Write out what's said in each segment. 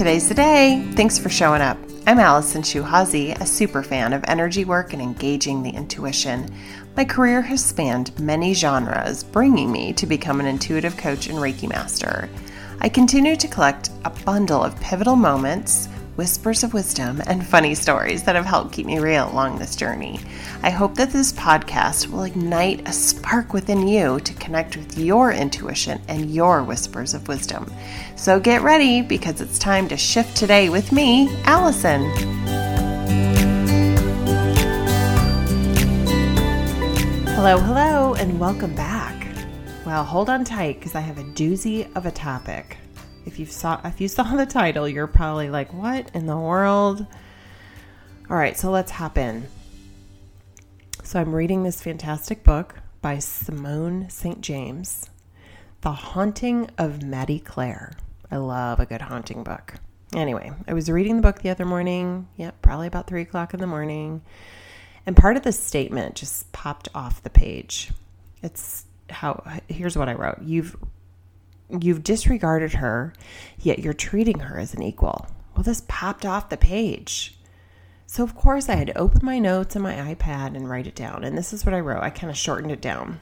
Today's the day. Thanks for showing up. I'm Allison Shuhazi, a super fan of energy work and engaging the intuition. My career has spanned many genres, bringing me to become an intuitive coach and Reiki master. I continue to collect a bundle of pivotal moments whispers of wisdom, and funny stories that have helped keep me real along this journey. I hope that this podcast will ignite a spark within you to connect with your intuition and your whispers of wisdom. So get ready because it's time to shift today with me, Allison. Hello, hello, and welcome back. Well, hold on tight because I have a doozy of a topic. If you saw if you saw the title, you're probably like, "What in the world?" All right, so let's hop in. So I'm reading this fantastic book by Simone St. James, The Haunting of Maddie Clare. I love a good haunting book. Anyway, I was reading the book the other morning. Yep, probably about three o'clock in the morning. And part of the statement just popped off the page. It's how here's what I wrote. You've You've disregarded her, yet you're treating her as an equal. Well, this popped off the page. So, of course, I had to open my notes on my iPad and write it down. And this is what I wrote. I kind of shortened it down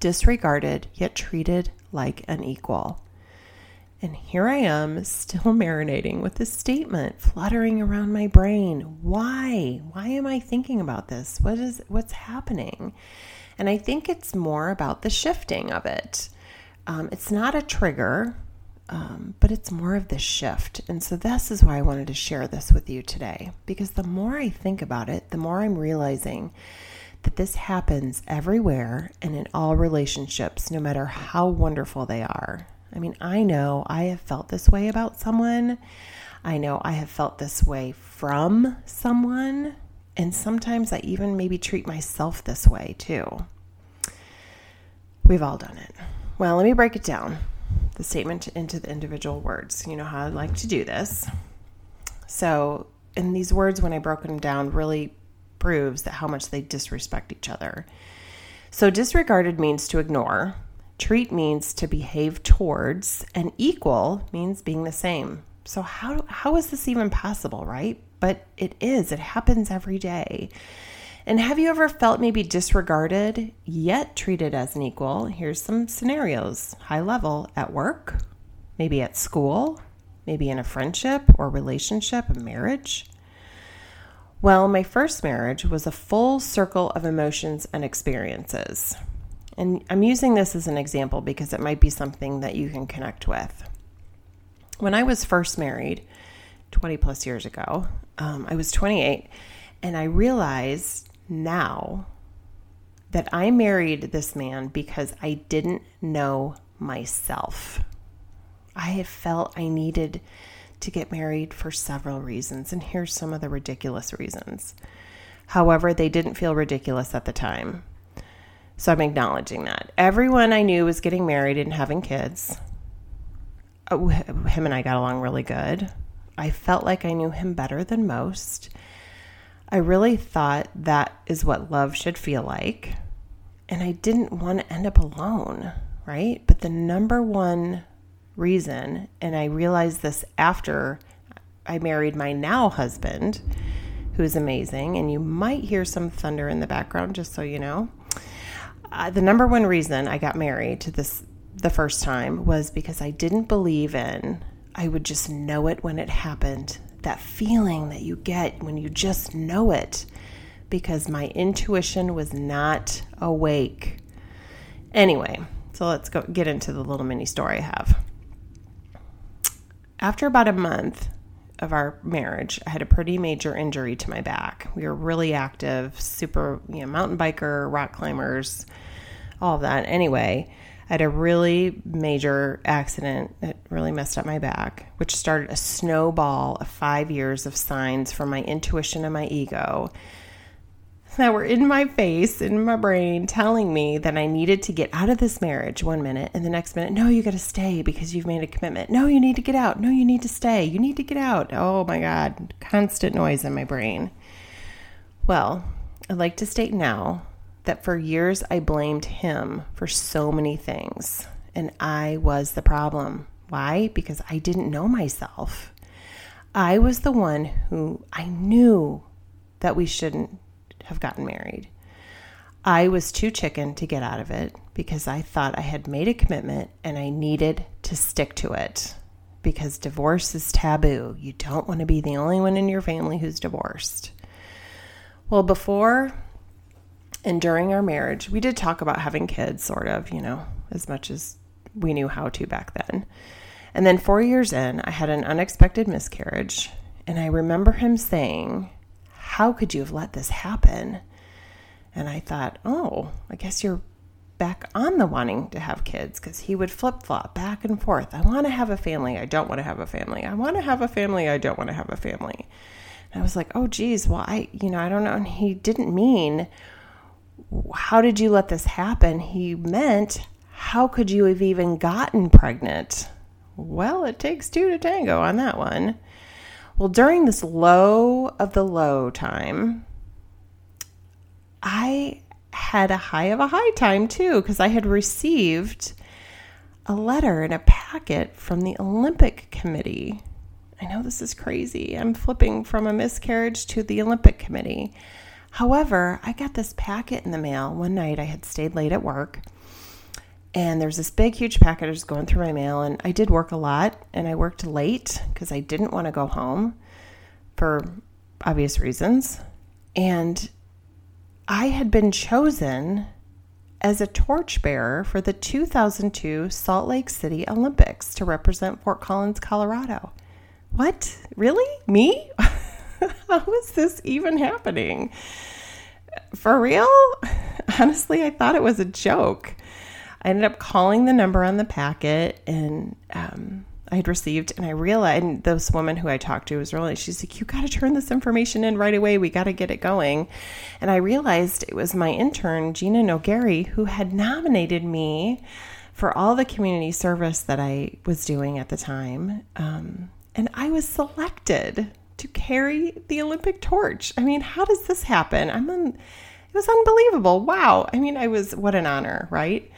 disregarded, yet treated like an equal. And here I am, still marinating with this statement fluttering around my brain. Why? Why am I thinking about this? What is what's happening? And I think it's more about the shifting of it. Um, it's not a trigger, um, but it's more of the shift. And so, this is why I wanted to share this with you today. Because the more I think about it, the more I'm realizing that this happens everywhere and in all relationships, no matter how wonderful they are. I mean, I know I have felt this way about someone. I know I have felt this way from someone. And sometimes I even maybe treat myself this way too. We've all done it. Well, let me break it down the statement into the individual words. You know how I like to do this. So, in these words, when I broke them down, really proves that how much they disrespect each other. So, disregarded means to ignore, treat means to behave towards, and equal means being the same. So, how, how is this even possible, right? But it is, it happens every day. And have you ever felt maybe disregarded yet treated as an equal? Here's some scenarios high level at work, maybe at school, maybe in a friendship or relationship, a marriage. Well, my first marriage was a full circle of emotions and experiences. And I'm using this as an example because it might be something that you can connect with. When I was first married, 20 plus years ago, um, I was 28, and I realized now that I married this man because I didn't know myself. I had felt I needed to get married for several reasons, and here's some of the ridiculous reasons. However, they didn't feel ridiculous at the time. So I'm acknowledging that. Everyone I knew was getting married and having kids. Oh, him and I got along really good. I felt like I knew him better than most. I really thought that is what love should feel like. And I didn't want to end up alone, right? But the number one reason, and I realized this after I married my now husband, who is amazing, and you might hear some thunder in the background, just so you know. Uh, the number one reason I got married to this the first time was because I didn't believe in I would just know it when it happened that feeling that you get when you just know it because my intuition was not awake. Anyway, so let's go get into the little mini story I have. After about a month of our marriage, I had a pretty major injury to my back. We were really active, super, you know, mountain biker, rock climbers, all of that. Anyway, Had a really major accident that really messed up my back, which started a snowball of five years of signs from my intuition and my ego that were in my face, in my brain, telling me that I needed to get out of this marriage one minute, and the next minute, no, you got to stay because you've made a commitment. No, you need to get out. No, you need to stay. You need to get out. Oh my God, constant noise in my brain. Well, I'd like to state now that for years I blamed him for so many things, and I was the problem. Why? Because I didn't know myself. I was the one who I knew that we shouldn't have gotten married. I was too chicken to get out of it because I thought I had made a commitment and I needed to stick to it because divorce is taboo. You don't want to be the only one in your family who's divorced. Well, before and during our marriage, we did talk about having kids, sort of, you know, as much as we knew how to back then. And then four years in, I had an unexpected miscarriage. And I remember him saying, How could you have let this happen? And I thought, Oh, I guess you're back on the wanting to have kids because he would flip flop back and forth. I want to have a family. I don't want to have a family. I want to have a family. I don't want to have a family. And I was like, oh, geez, well, I, you know, I don't know. And he didn't mean, how did you let this happen? He meant, how could you have even gotten pregnant? Well, it takes two to tango on that one. Well, during this low of the low time, I had a high of a high time too, because I had received a letter and a packet from the Olympic Committee. I know this is crazy. I'm flipping from a miscarriage to the Olympic Committee. However, I got this packet in the mail one night. I had stayed late at work, and there's this big, huge packet I was going through my mail. And I did work a lot, and I worked late because I didn't want to go home for obvious reasons. And I had been chosen as a torchbearer for the 2002 Salt Lake City Olympics to represent Fort Collins, Colorado. What? Really? Me? How is this even happening? For real? Honestly, I thought it was a joke. I ended up calling the number on the packet and um, I had received, and I realized and this woman who I talked to was really, she's like, You got to turn this information in right away. We got to get it going. And I realized it was my intern, Gina Nogari, who had nominated me for all the community service that I was doing at the time. Um, and I was selected to carry the Olympic torch. I mean, how does this happen? I'm on, it was unbelievable. Wow. I mean, I was, what an honor, right?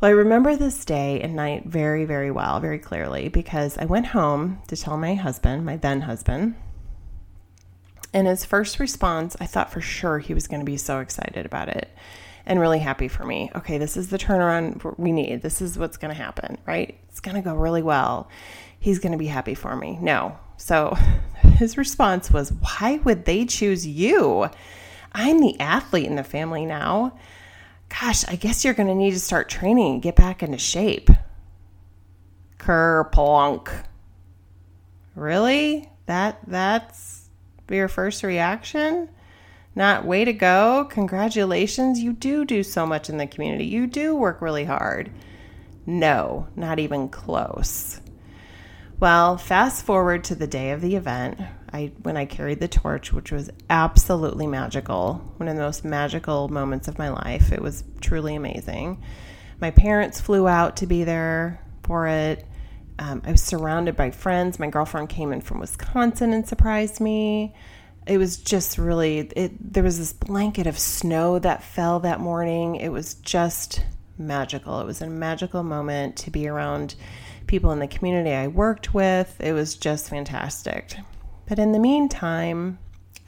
Well, I remember this day and night very, very well, very clearly, because I went home to tell my husband, my then husband, and his first response, I thought for sure he was going to be so excited about it and really happy for me. Okay, this is the turnaround we need. This is what's going to happen, right? It's going to go really well. He's going to be happy for me. No. So his response was, Why would they choose you? I'm the athlete in the family now gosh, I guess you're going to need to start training and get back into shape. Kerplunk. Really? That that's your first reaction? Not way to go. Congratulations. You do do so much in the community. You do work really hard. No, not even close. Well, fast forward to the day of the event. I when I carried the torch, which was absolutely magical, one of the most magical moments of my life. It was truly amazing. My parents flew out to be there for it. Um, I was surrounded by friends. My girlfriend came in from Wisconsin and surprised me. It was just really it. There was this blanket of snow that fell that morning. It was just magical. It was a magical moment to be around people in the community I worked with. It was just fantastic. But in the meantime,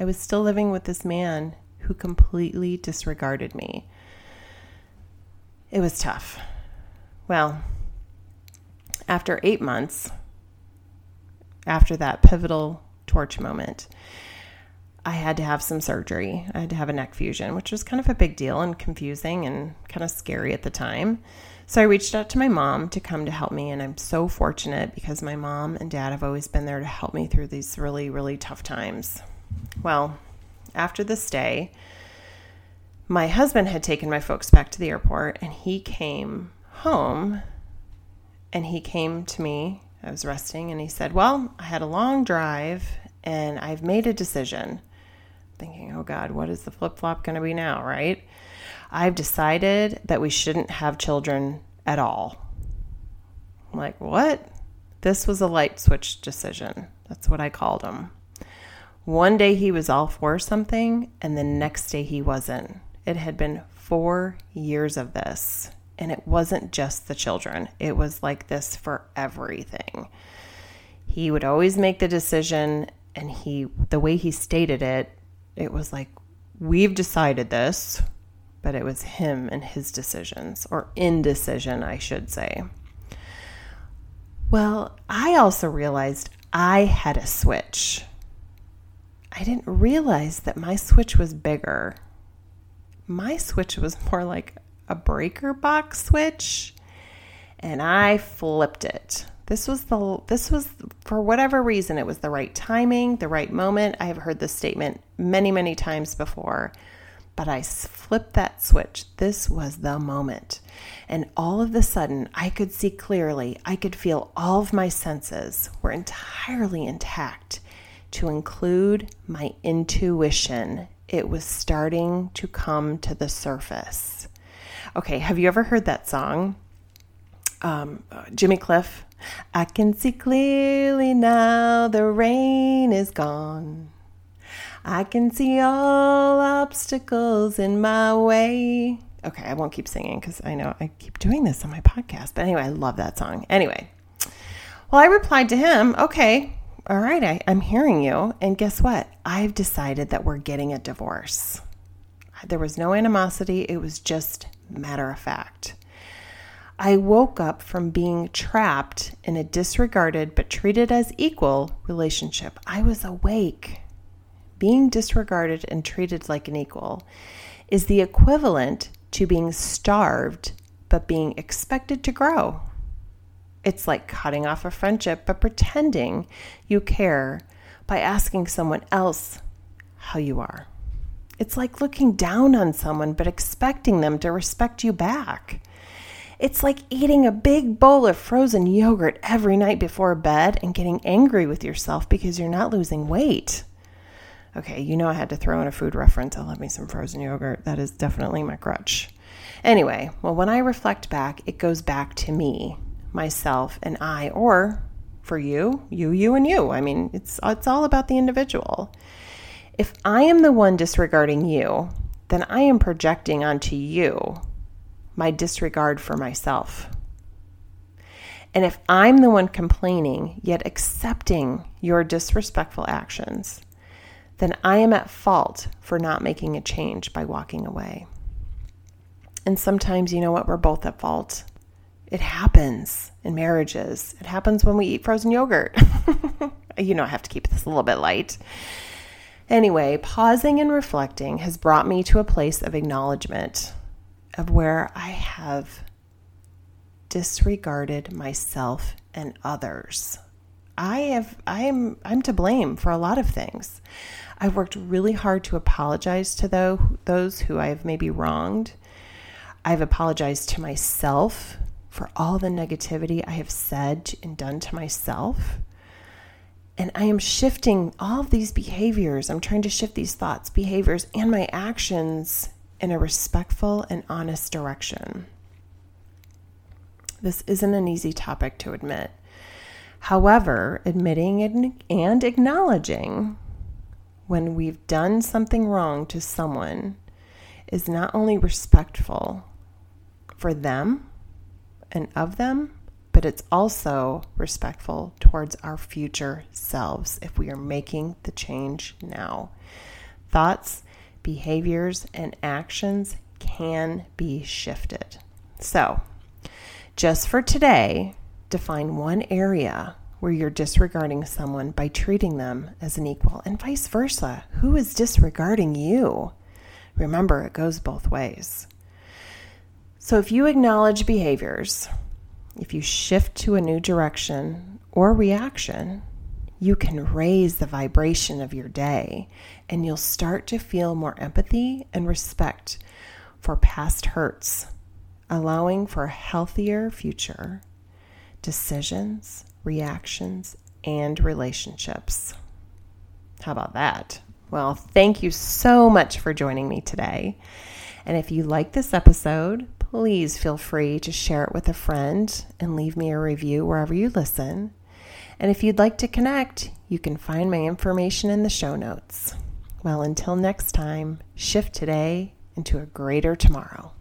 I was still living with this man who completely disregarded me. It was tough. Well, after eight months, after that pivotal torch moment, I had to have some surgery. I had to have a neck fusion, which was kind of a big deal and confusing and kind of scary at the time. So I reached out to my mom to come to help me, and I'm so fortunate because my mom and dad have always been there to help me through these really, really tough times. Well, after the stay, my husband had taken my folks back to the airport, and he came home and he came to me. I was resting, and he said, Well, I had a long drive and I've made a decision. Thinking, oh God, what is the flip flop going to be now, right? I've decided that we shouldn't have children at all. I'm like, what? This was a light switch decision. That's what I called him. One day he was all for something, and the next day he wasn't. It had been four years of this. And it wasn't just the children, it was like this for everything. He would always make the decision, and he, the way he stated it, it was like, We've decided this, but it was him and his decisions, or indecision, I should say. Well, I also realized I had a switch. I didn't realize that my switch was bigger. My switch was more like a breaker box switch, and I flipped it. This was the this was for whatever reason it was the right timing, the right moment. I have heard this statement many, many times before but I flipped that switch. This was the moment. And all of a sudden, I could see clearly. I could feel all of my senses were entirely intact, to include my intuition. It was starting to come to the surface. Okay, have you ever heard that song? Um, Jimmy Cliff. I can see clearly now the rain is gone. I can see all obstacles in my way. Okay, I won't keep singing because I know I keep doing this on my podcast. But anyway, I love that song. Anyway, well, I replied to him, okay, all right, I, I'm hearing you. And guess what? I've decided that we're getting a divorce. There was no animosity, it was just matter of fact. I woke up from being trapped in a disregarded but treated as equal relationship. I was awake being disregarded and treated like an equal is the equivalent to being starved but being expected to grow. It's like cutting off a friendship but pretending you care by asking someone else how you are. It's like looking down on someone but expecting them to respect you back. It's like eating a big bowl of frozen yogurt every night before bed and getting angry with yourself because you're not losing weight. Okay, you know I had to throw in a food reference. I love me some frozen yogurt. That is definitely my crutch. Anyway, well, when I reflect back, it goes back to me, myself, and I, or for you, you, you, and you. I mean, it's it's all about the individual. If I am the one disregarding you, then I am projecting onto you my disregard for myself. And if I'm the one complaining, yet accepting your disrespectful actions, then I am at fault for not making a change by walking away. And sometimes, you know what, we're both at fault. It happens in marriages, it happens when we eat frozen yogurt. you know, I have to keep this a little bit light. Anyway, pausing and reflecting has brought me to a place of acknowledgement of where I have disregarded myself and others. I have I'm I'm to blame for a lot of things. I've worked really hard to apologize to those those who I've maybe wronged. I've apologized to myself for all the negativity I have said and done to myself. And I am shifting all of these behaviors. I'm trying to shift these thoughts, behaviors, and my actions in a respectful and honest direction. This isn't an easy topic to admit. However, admitting and acknowledging when we've done something wrong to someone is not only respectful for them and of them, but it's also respectful towards our future selves if we are making the change now. Thoughts, behaviors, and actions can be shifted. So, just for today, define one area where you're disregarding someone by treating them as an equal, and vice versa. Who is disregarding you? Remember, it goes both ways. So if you acknowledge behaviors, if you shift to a new direction or reaction, you can raise the vibration of your day and you'll start to feel more empathy and respect for past hurts, allowing for a healthier future, decisions, reactions, and relationships. How about that? Well, thank you so much for joining me today. And if you like this episode, please feel free to share it with a friend and leave me a review wherever you listen. And if you'd like to connect, you can find my information in the show notes. Well, until next time, shift today into a greater tomorrow.